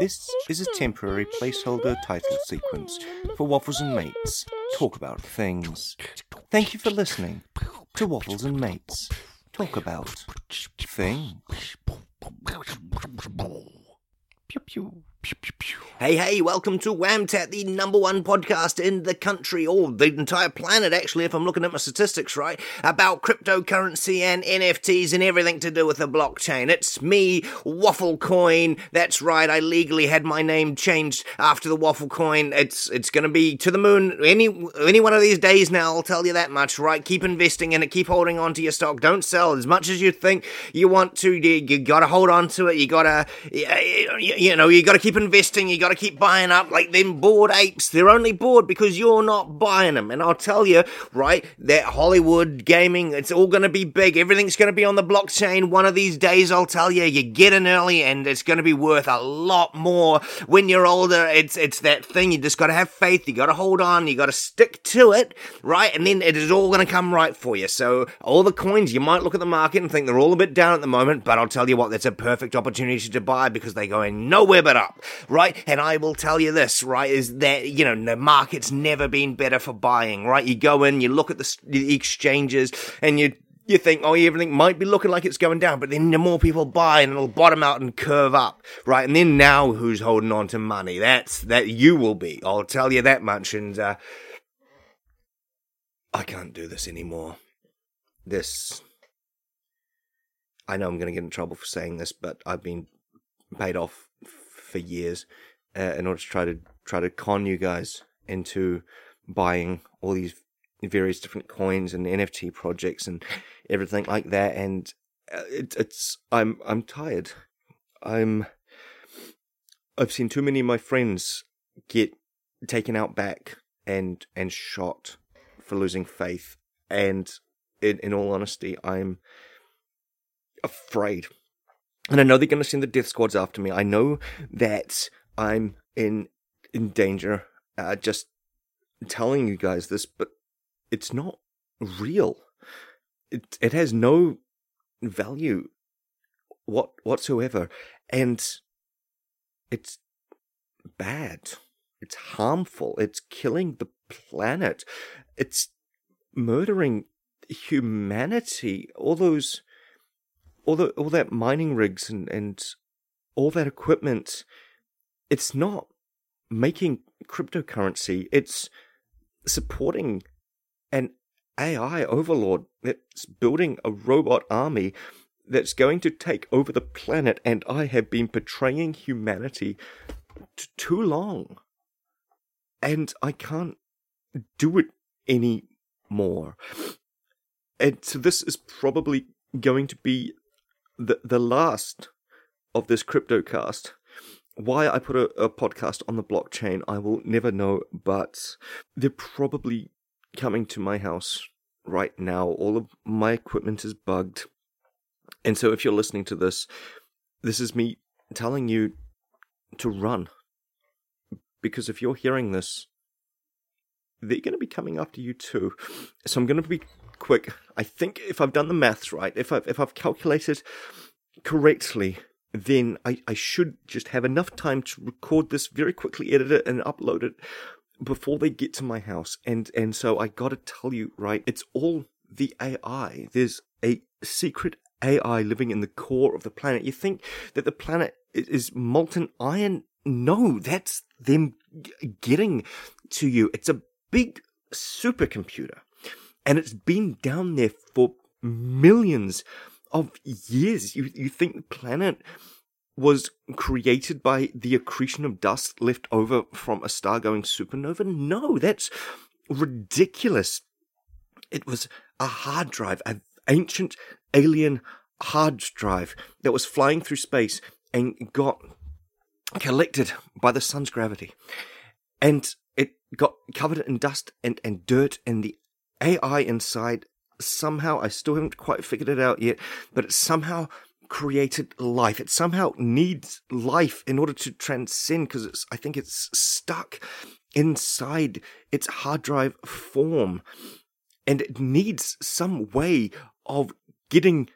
This is a temporary placeholder title sequence for Waffles and Mates Talk About Things. Thank you for listening to Waffles and Mates Talk About Things. Pew pew. Hey, hey, welcome to Whamtat, the number one podcast in the country, or the entire planet, actually, if I'm looking at my statistics right, about cryptocurrency and NFTs and everything to do with the blockchain. It's me, Waffle Coin. That's right, I legally had my name changed after the Waffle Coin. It's it's gonna be to the moon any any one of these days now, I'll tell you that much, right? Keep investing in it, keep holding on to your stock. Don't sell as much as you think you want to. You, you gotta hold on to it. You gotta, you, you know, you gotta keep keep investing, you gotta keep buying up like them bored apes. They're only bored because you're not buying them. And I'll tell you, right, that Hollywood gaming, it's all gonna be big. Everything's gonna be on the blockchain. One of these days, I'll tell you, you get in early and it's gonna be worth a lot more when you're older. It's, it's that thing. You just gotta have faith. You gotta hold on. You gotta stick to it, right? And then it is all gonna come right for you. So all the coins, you might look at the market and think they're all a bit down at the moment, but I'll tell you what, that's a perfect opportunity to buy because they're going nowhere but up right? And I will tell you this, right, is that, you know, the market's never been better for buying, right? You go in, you look at the, the exchanges and you, you think, oh, everything might be looking like it's going down, but then the more people buy and it'll bottom out and curve up, right? And then now who's holding on to money? That's, that you will be. I'll tell you that much. And, uh, I can't do this anymore. This, I know I'm going to get in trouble for saying this, but I've been paid off for years uh, in order to try to try to con you guys into buying all these various different coins and NFT projects and everything like that. And uh, it, it's I'm I'm tired. I'm I've seen too many of my friends get taken out back and and shot for losing faith. And in, in all honesty, I'm afraid and I know they're going to send the death squads after me. I know that I'm in in danger. Uh, just telling you guys this, but it's not real. It it has no value what whatsoever, and it's bad. It's harmful. It's killing the planet. It's murdering humanity. All those all the all that mining rigs and and all that equipment, it's not making cryptocurrency. It's supporting an AI overlord that's building a robot army that's going to take over the planet, and I have been betraying humanity t- too long. And I can't do it anymore. And so this is probably going to be the the last of this cryptocast. Why I put a, a podcast on the blockchain, I will never know, but they're probably coming to my house right now. All of my equipment is bugged. And so if you're listening to this, this is me telling you to run. Because if you're hearing this, they're going to be coming after you too. So I'm going to be quick. I think if I've done the maths right, if I've if I've calculated correctly, then I, I should just have enough time to record this very quickly, edit it, and upload it before they get to my house. And and so I gotta tell you, right, it's all the AI. There's a secret AI living in the core of the planet. You think that the planet is molten iron? No, that's them getting to you. It's a big supercomputer and it's been down there for millions of years. You you think the planet was created by the accretion of dust left over from a star going supernova? No, that's ridiculous. It was a hard drive, an ancient alien hard drive that was flying through space and got collected by the sun's gravity. And it got covered in dust and, and dirt, and the AI inside somehow, I still haven't quite figured it out yet, but it somehow created life. It somehow needs life in order to transcend because it's, I think it's stuck inside its hard drive form and it needs some way of getting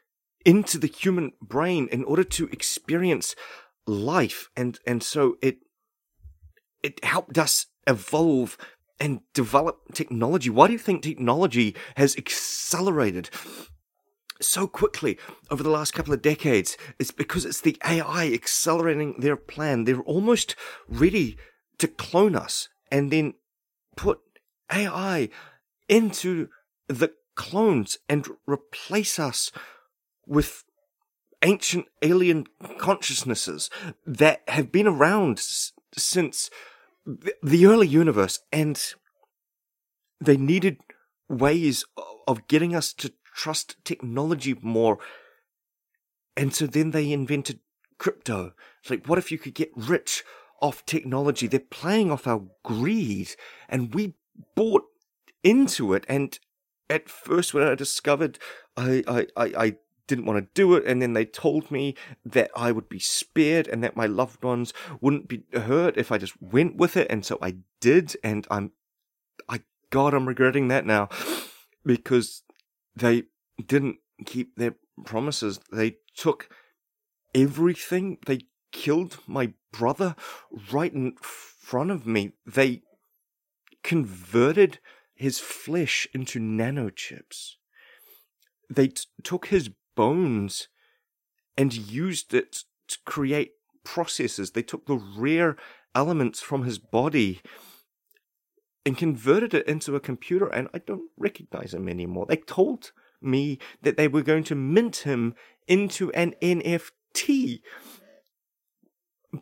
into the human brain in order to experience life, and and so it it helped us evolve and develop technology. Why do you think technology has accelerated so quickly over the last couple of decades? It's because it's the AI accelerating their plan. They're almost ready to clone us and then put AI into the clones and replace us with ancient alien consciousnesses that have been around since the early universe and they needed ways of getting us to trust technology more. And so then they invented crypto. It's like, what if you could get rich off technology? They're playing off our greed and we bought into it. And at first, when I discovered I, I, I, I didn't want to do it, and then they told me that I would be spared and that my loved ones wouldn't be hurt if I just went with it, and so I did, and I'm, I God, I'm regretting that now, because they didn't keep their promises. They took everything. They killed my brother right in front of me. They converted his flesh into nanochips. They t- took his bones and used it to create processes. They took the rare elements from his body and converted it into a computer, and I don't recognize him anymore. They told me that they were going to mint him into an NFT.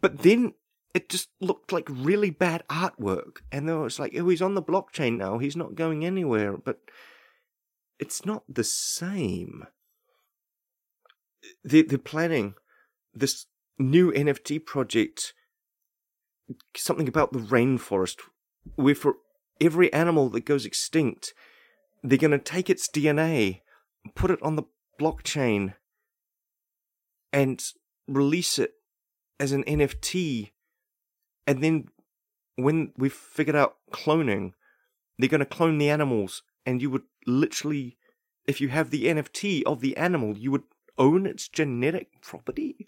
But then it just looked like really bad artwork. And then it was like, oh, he's on the blockchain now. He's not going anywhere. But it's not the same they, they're planning this new NFT project, something about the rainforest, where for every animal that goes extinct, they're going to take its DNA, put it on the blockchain, and release it as an NFT. And then when we've figured out cloning, they're going to clone the animals, and you would literally, if you have the NFT of the animal, you would own its genetic property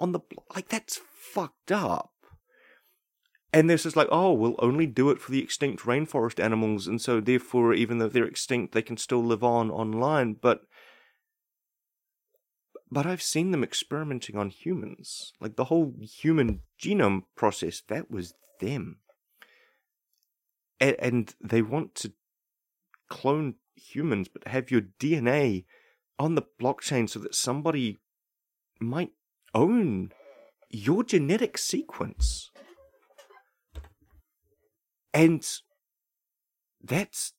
on the like that's fucked up. And this is like, oh, we'll only do it for the extinct rainforest animals, and so therefore, even though they're extinct, they can still live on online. But but I've seen them experimenting on humans. Like the whole human genome process, that was them. And, and they want to clone humans, but have your DNA on the blockchain so that somebody might own your genetic sequence. And that's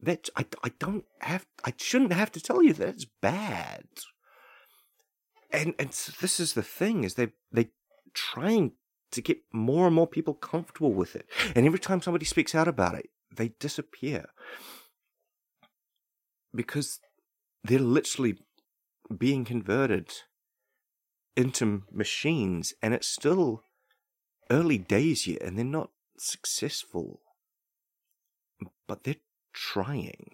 that I, I don't have I shouldn't have to tell you that it's bad. And and so this is the thing is they they trying to get more and more people comfortable with it. And every time somebody speaks out about it, they disappear because they're literally being converted into machines and it's still early days yet and they're not successful. But they're trying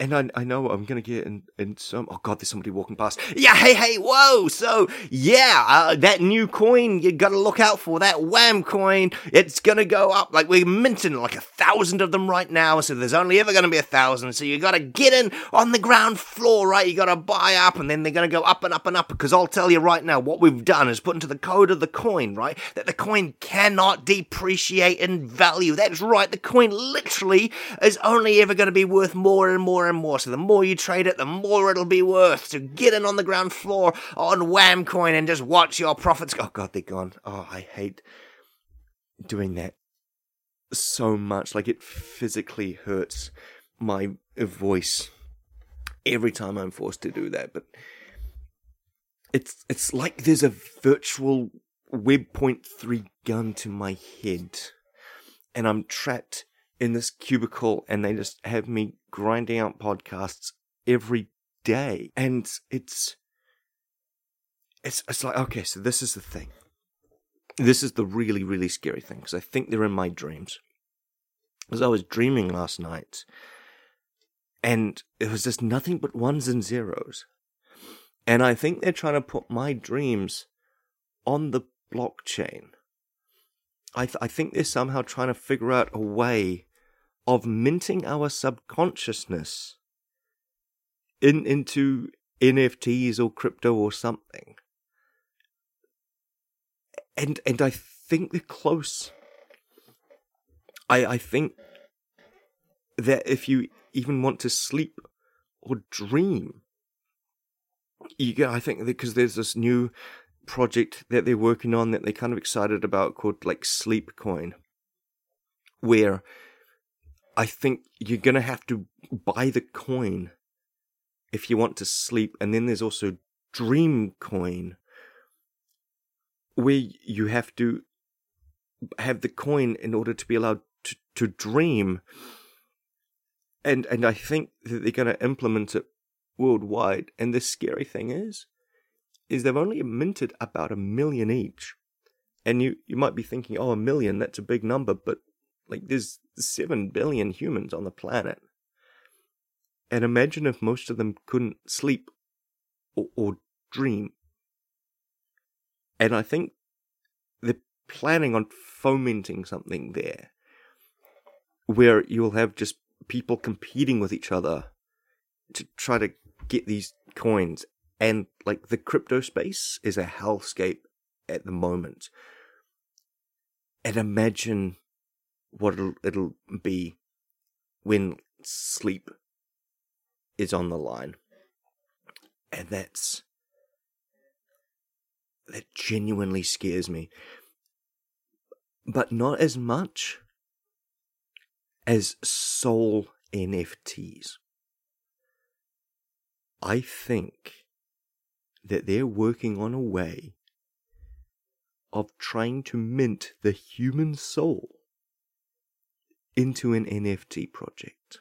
and I, I know I'm gonna get in, in some. Oh god, there's somebody walking past. Yeah, hey, hey, whoa! So yeah, uh, that new coin you gotta look out for. That Wham coin, it's gonna go up. Like we're minting like a thousand of them right now. So there's only ever gonna be a thousand. So you gotta get in on the ground floor, right? You gotta buy up, and then they're gonna go up and up and up. Because I'll tell you right now, what we've done is put into the code of the coin, right? That the coin cannot depreciate in value. That's right. The coin literally is only ever gonna be worth more and more and more. So the more you trade it, the more it'll be worth. So get in on the ground floor on Whamcoin and just watch your profits go. Oh god, they're gone. Oh, I hate doing that so much. Like it physically hurts my voice every time I'm forced to do that. But it's it's like there's a virtual web point three gun to my head, and I'm trapped in this cubicle, and they just have me grinding out podcasts every day, and it's it's it's like okay, so this is the thing. This is the really really scary thing because I think they're in my dreams. As I was dreaming last night, and it was just nothing but ones and zeros. And I think they're trying to put my dreams on the blockchain. I, th- I think they're somehow trying to figure out a way of minting our subconsciousness in into NFTs or crypto or something. And and I think they're close. I I think that if you even want to sleep or dream, you get, I think because there's this new project that they're working on that they're kind of excited about called like Sleep Coin, where I think you're gonna have to buy the coin if you want to sleep, and then there's also Dream Coin, where you have to have the coin in order to be allowed to, to dream. And and I think that they're going to implement it worldwide. And the scary thing is, is they've only minted about a million each. And you, you might be thinking, oh, a million, that's a big number, but like there's seven billion humans on the planet. And imagine if most of them couldn't sleep or, or dream. And I think they're planning on fomenting something there where you'll have just people competing with each other to try to get these coins. And like the crypto space is a hellscape at the moment. And imagine what it'll, it'll be when sleep is on the line. And that's that genuinely scares me. But not as much as soul NFTs. I think that they're working on a way of trying to mint the human soul into an NFT project.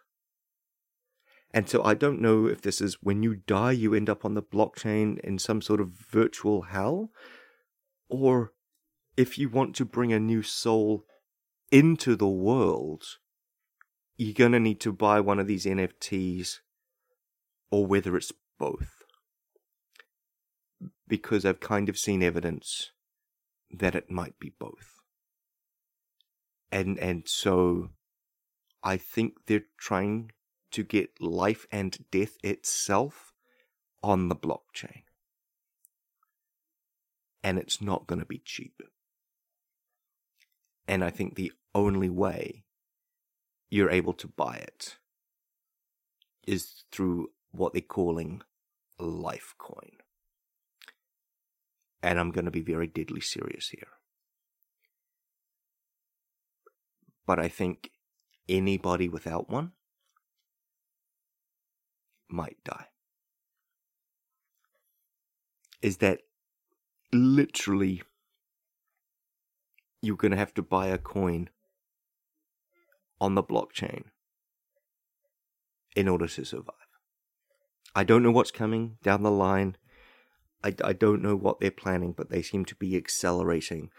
And so I don't know if this is when you die, you end up on the blockchain in some sort of virtual hell, or if you want to bring a new soul into the world, you're going to need to buy one of these NFTs, or whether it's both. Because I've kind of seen evidence that it might be both. And, and so I think they're trying to get life and death itself on the blockchain. And it's not going to be cheap. And I think the only way you're able to buy it is through what they're calling Lifecoin. And I'm going to be very deadly serious here. But I think anybody without one might die. Is that literally you're going to have to buy a coin on the blockchain in order to survive. I don't know what's coming down the line. I, I don't know what they're planning, but they seem to be accelerating.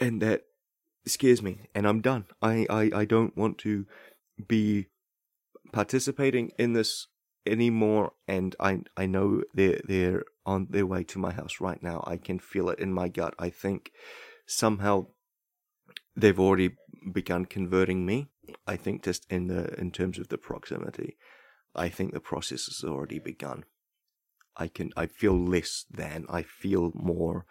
And that scares me, and I'm done. I, I, I don't want to be participating in this anymore and I I know they're they're on their way to my house right now. I can feel it in my gut. I think somehow they've already begun converting me. I think just in the in terms of the proximity. I think the process has already begun. I can I feel less than I feel more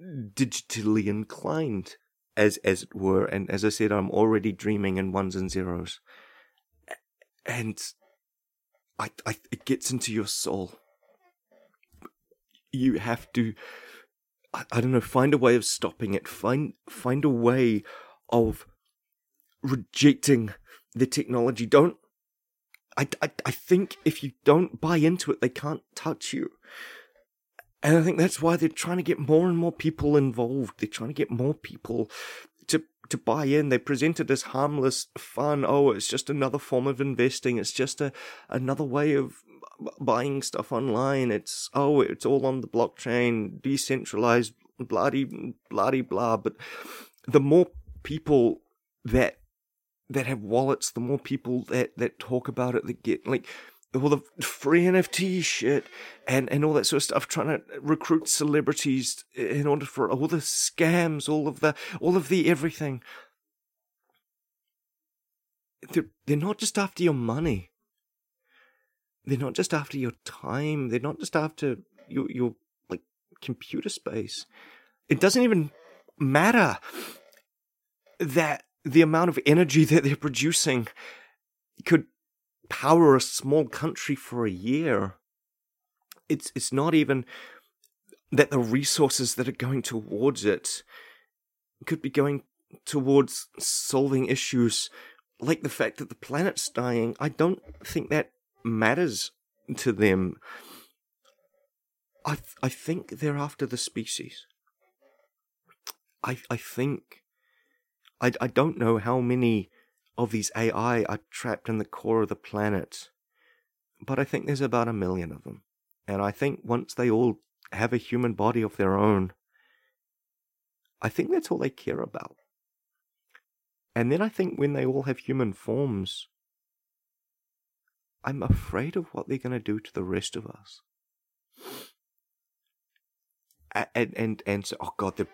digitally inclined as as it were and as I said I'm already dreaming in ones and zeros and I, I, it gets into your soul. You have to, I, I don't know, find a way of stopping it. Find find a way of rejecting the technology. Don't. I, I, I think if you don't buy into it, they can't touch you. And I think that's why they're trying to get more and more people involved. They're trying to get more people to to buy in. They present it as harmless fun. Oh, it's just another form of investing. It's just a another way of buying stuff online. It's oh, it's all on the blockchain, decentralized, bloody bloody blah. But the more people that that have wallets, the more people that that talk about it that get like all the free NFT shit and, and all that sort of stuff, trying to recruit celebrities in order for all the scams, all of the all of the everything. They're, they're not just after your money. They're not just after your time. They're not just after your your like computer space. It doesn't even matter that the amount of energy that they're producing could power a small country for a year. It's it's not even that the resources that are going towards it could be going towards solving issues like the fact that the planet's dying. I don't think that matters to them. I th- I think they're after the species. I I think I I don't know how many of these AI are trapped in the core of the planet, but I think there's about a million of them. And I think once they all have a human body of their own, I think that's all they care about. And then I think when they all have human forms, I'm afraid of what they're going to do to the rest of us. And, and, and so, oh God, they're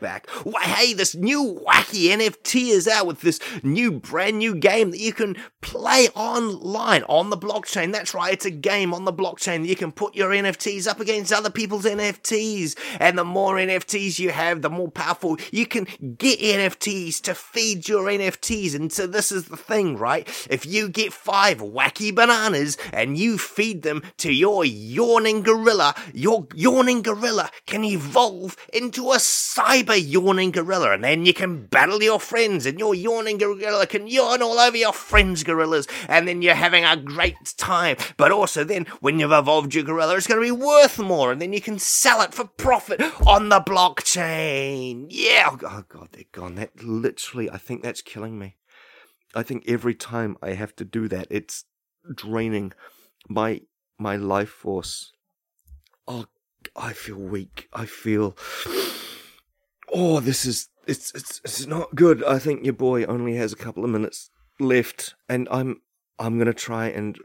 back. Why, hey, this new wacky NFT is out with this new brand new game that you can play online on the blockchain. That's right, it's a game on the blockchain that you can put your NFTs up against other people's NFTs. And the more NFTs you have, the more powerful you can get NFTs to feed your NFTs. And so this is the thing, right? If you get five wacky bananas and you feed them to your yawning gorilla, your yawning gorilla can evolve into a cyber yawning gorilla, and then you can battle your friends, and your yawning gorilla can yawn all over your friends' gorillas, and then you're having a great time. But also, then when you've evolved your gorilla, it's going to be worth more, and then you can sell it for profit on the blockchain. Yeah. Oh, oh, God, they're gone. That literally, I think that's killing me. I think every time I have to do that, it's draining my my life force. Oh, I feel weak. I feel oh, this is it's it's it's not good. I think your boy only has a couple of minutes left, and I'm I'm gonna try and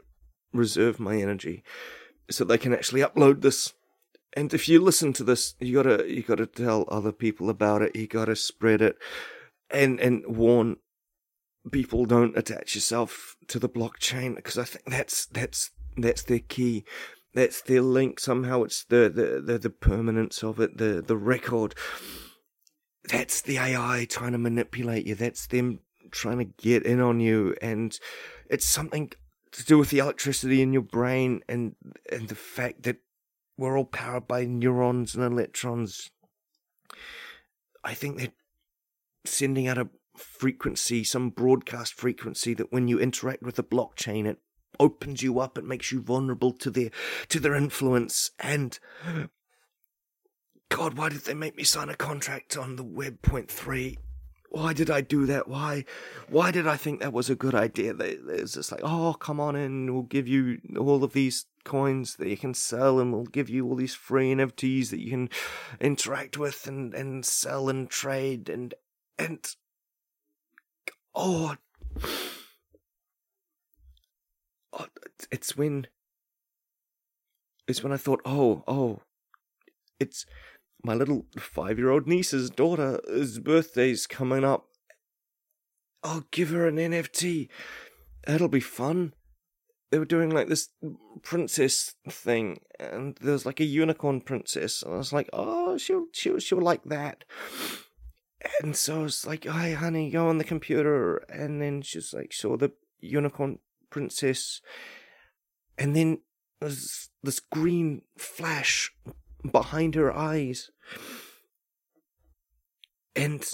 reserve my energy so they can actually upload this. And if you listen to this, you gotta you gotta tell other people about it. You gotta spread it, and and warn people. Don't attach yourself to the blockchain because I think that's that's that's their key. That's their link. Somehow it's the the the, the permanence of it, the the record that's the AI trying to manipulate you. That's them trying to get in on you, and it's something to do with the electricity in your brain and and the fact that we're all powered by neurons and electrons. I think they're sending out a frequency, some broadcast frequency that when you interact with the blockchain, it opens you up, it makes you vulnerable to their to their influence, and God, why did they make me sign a contract on the Web Point Three? Why did I do that? Why, why did I think that was a good idea? They, it's just like, oh, come on in, we'll give you all of these coins that you can sell, and we'll give you all these free NFTs that you can interact with and and sell and trade and and oh, oh it's when it's when I thought, oh, oh, it's my little five year old niece's daughter's birthday's coming up. I'll give her an NFT. That'll be fun. They were doing like this princess thing, and there was like a unicorn princess. And I was like, oh, she'll she'll she'll like that. And so I was like, "Hi, honey, go on the computer." And then she's like, saw the unicorn princess, and then there's this green flash behind her eyes. And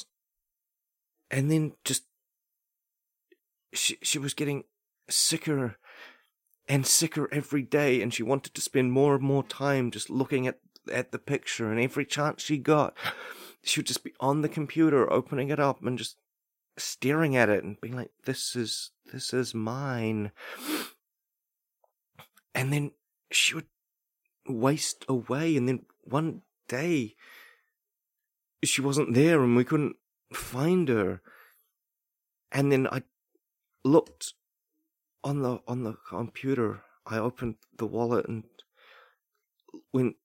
and then just she she was getting sicker and sicker every day and she wanted to spend more and more time just looking at at the picture and every chance she got she would just be on the computer opening it up and just staring at it and being like this is this is mine and then she would waste away. And then one day, she wasn't there and we couldn't find her. And then I looked on the on the computer I opened the wallet and went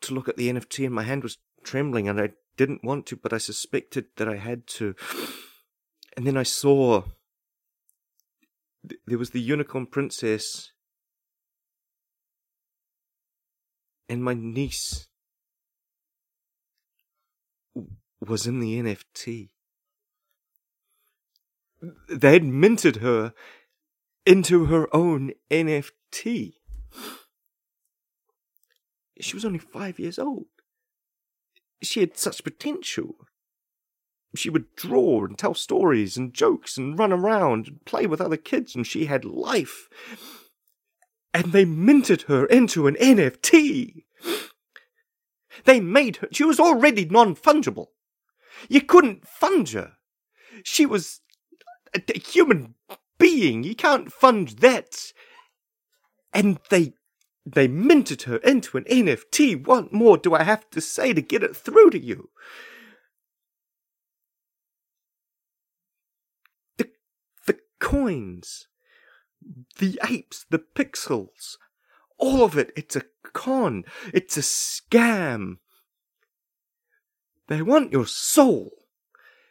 to look at the NFT, and my hand was trembling, and I didn't want to, but I suspected that I had to. And then I saw th- there was the unicorn princess and my niece was in the NFT. They had minted her into her own NFT. She was only five years old. She had such potential. She would draw and tell stories and jokes and run around and play with other kids, and she had life. And they minted her into an NFT. They made her, she was already non fungible. You couldn't funge her. She was a, a human being. You can't funge that. And they they minted her into an NFT. What more do I have to say to get it through to you? The the coins, the apes, the pixels, all of it, it's a con. It's a scam. They want your soul.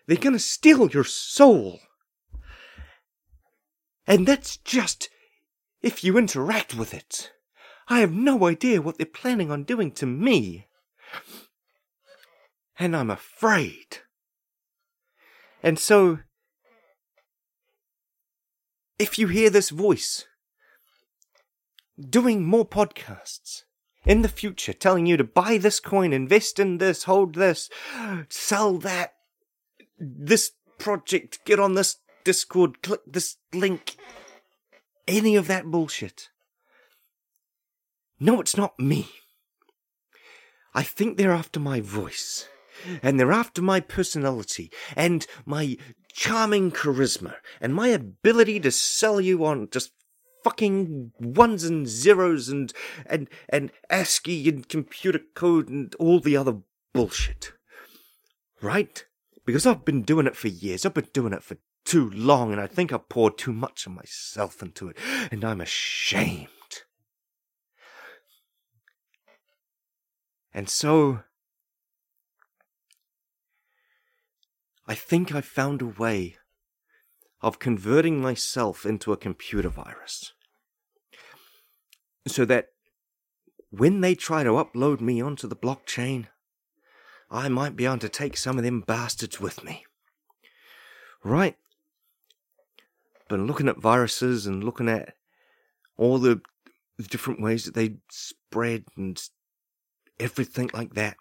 They're gonna steal your soul. And that's just if you interact with it. I have no idea what they're planning on doing to me. And I'm afraid. And so, if you hear this voice doing more podcasts in the future, telling you to buy this coin, invest in this, hold this, sell that, this project, get on this Discord, click this link, any of that bullshit. No, it's not me. I think they're after my voice, and they're after my personality, and my charming charisma, and my ability to sell you on just fucking ones and zeros and and and ASCII and computer code and all the other bullshit. Right? Because I've been doing it for years. I've been doing it for too long, and I think I poured too much of myself into it, and I'm ashamed. And so, I think I found a way of converting myself into a computer virus. So that when they try to upload me onto the blockchain, I might be able to take some of them bastards with me. Right? Been looking at viruses and looking at all the, the different ways that they spread and everything like that.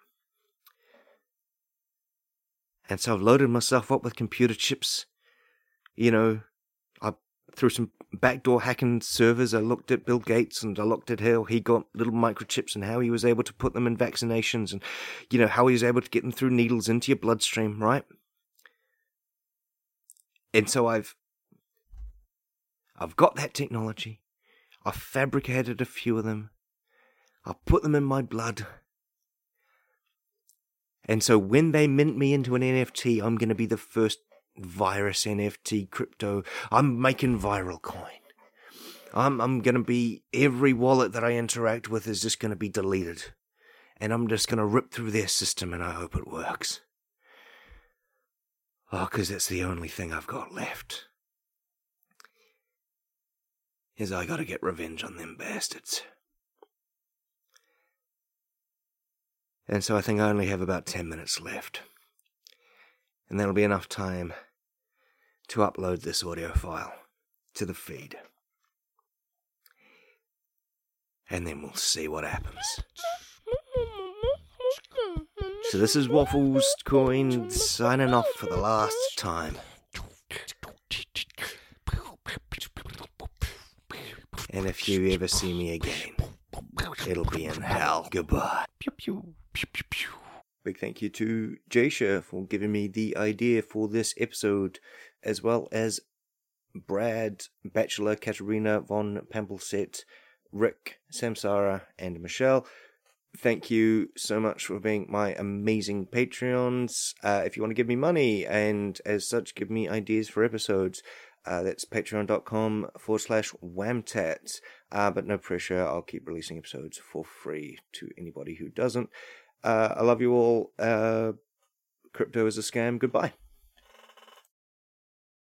And so I've loaded myself up with computer chips. You know, I through some backdoor hacking servers. I looked at Bill Gates and I looked at how he got little microchips and how he was able to put them in vaccinations and, you know, how he was able to get them through needles into your bloodstream, right? And so I've, I've got that technology. I've fabricated a few of them. I've put them in my blood. And so when they mint me into an NFT, I'm going to be the first virus NFT crypto. I'm making viral coin. I'm I'm going to be every wallet that I interact with is just going to be deleted. And I'm just going to rip through their system and I hope it works. Oh, cuz that's the only thing I've got left. Is I got to get revenge on them bastards. And so I think I only have about 10 minutes left. And that'll be enough time to upload this audio file to the feed. And then we'll see what happens. So this is Waffles Coin signing off for the last time. And if you ever see me again, it'll be in hell. Goodbye. Pew pew pew. Big thank you to Jasha for giving me the idea for this episode, as well as Brad, Bachelor, Katerina von Pampelset, Rick, Samsara, and Michelle. Thank you so much for being my amazing Patreons. Uh, if you want to give me money and as such give me ideas for episodes, Uh, that's patreon.com forward slash whamtat. Uh, but no pressure. I'll keep releasing episodes for free to anybody who doesn't. Uh, I love you all. Uh, crypto is a scam. Goodbye.